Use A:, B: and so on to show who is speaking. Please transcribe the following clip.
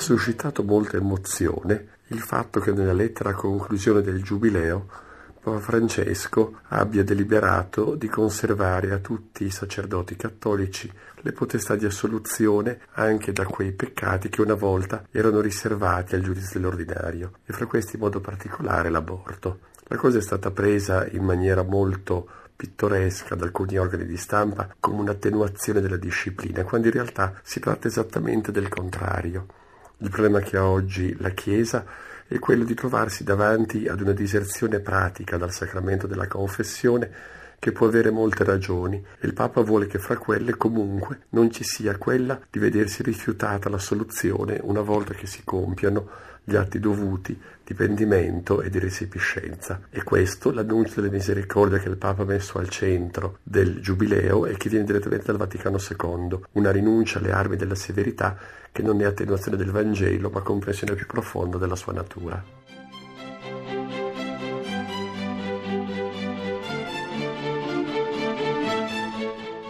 A: Ha suscitato molta emozione il fatto che nella lettera a conclusione del Giubileo Papa Francesco abbia deliberato di conservare a tutti i sacerdoti cattolici le potestà di assoluzione anche da quei peccati che una volta erano riservati al giudice dell'ordinario, e fra questi in modo particolare l'aborto. La cosa è stata presa in maniera molto pittoresca da alcuni organi di stampa come un'attenuazione della disciplina, quando in realtà si tratta esattamente del contrario. Il problema che ha oggi la Chiesa è quello di trovarsi davanti ad una diserzione pratica dal sacramento della confessione che può avere molte ragioni e il Papa vuole che fra quelle comunque non ci sia quella di vedersi rifiutata la soluzione una volta che si compiano gli atti dovuti di pendimento e di resipiscenza. E questo l'annuncio della misericordia che il Papa ha messo al centro del Giubileo e che viene direttamente dal Vaticano II, una rinuncia alle armi della severità che non è attenuazione del Vangelo ma comprensione più profonda della sua natura.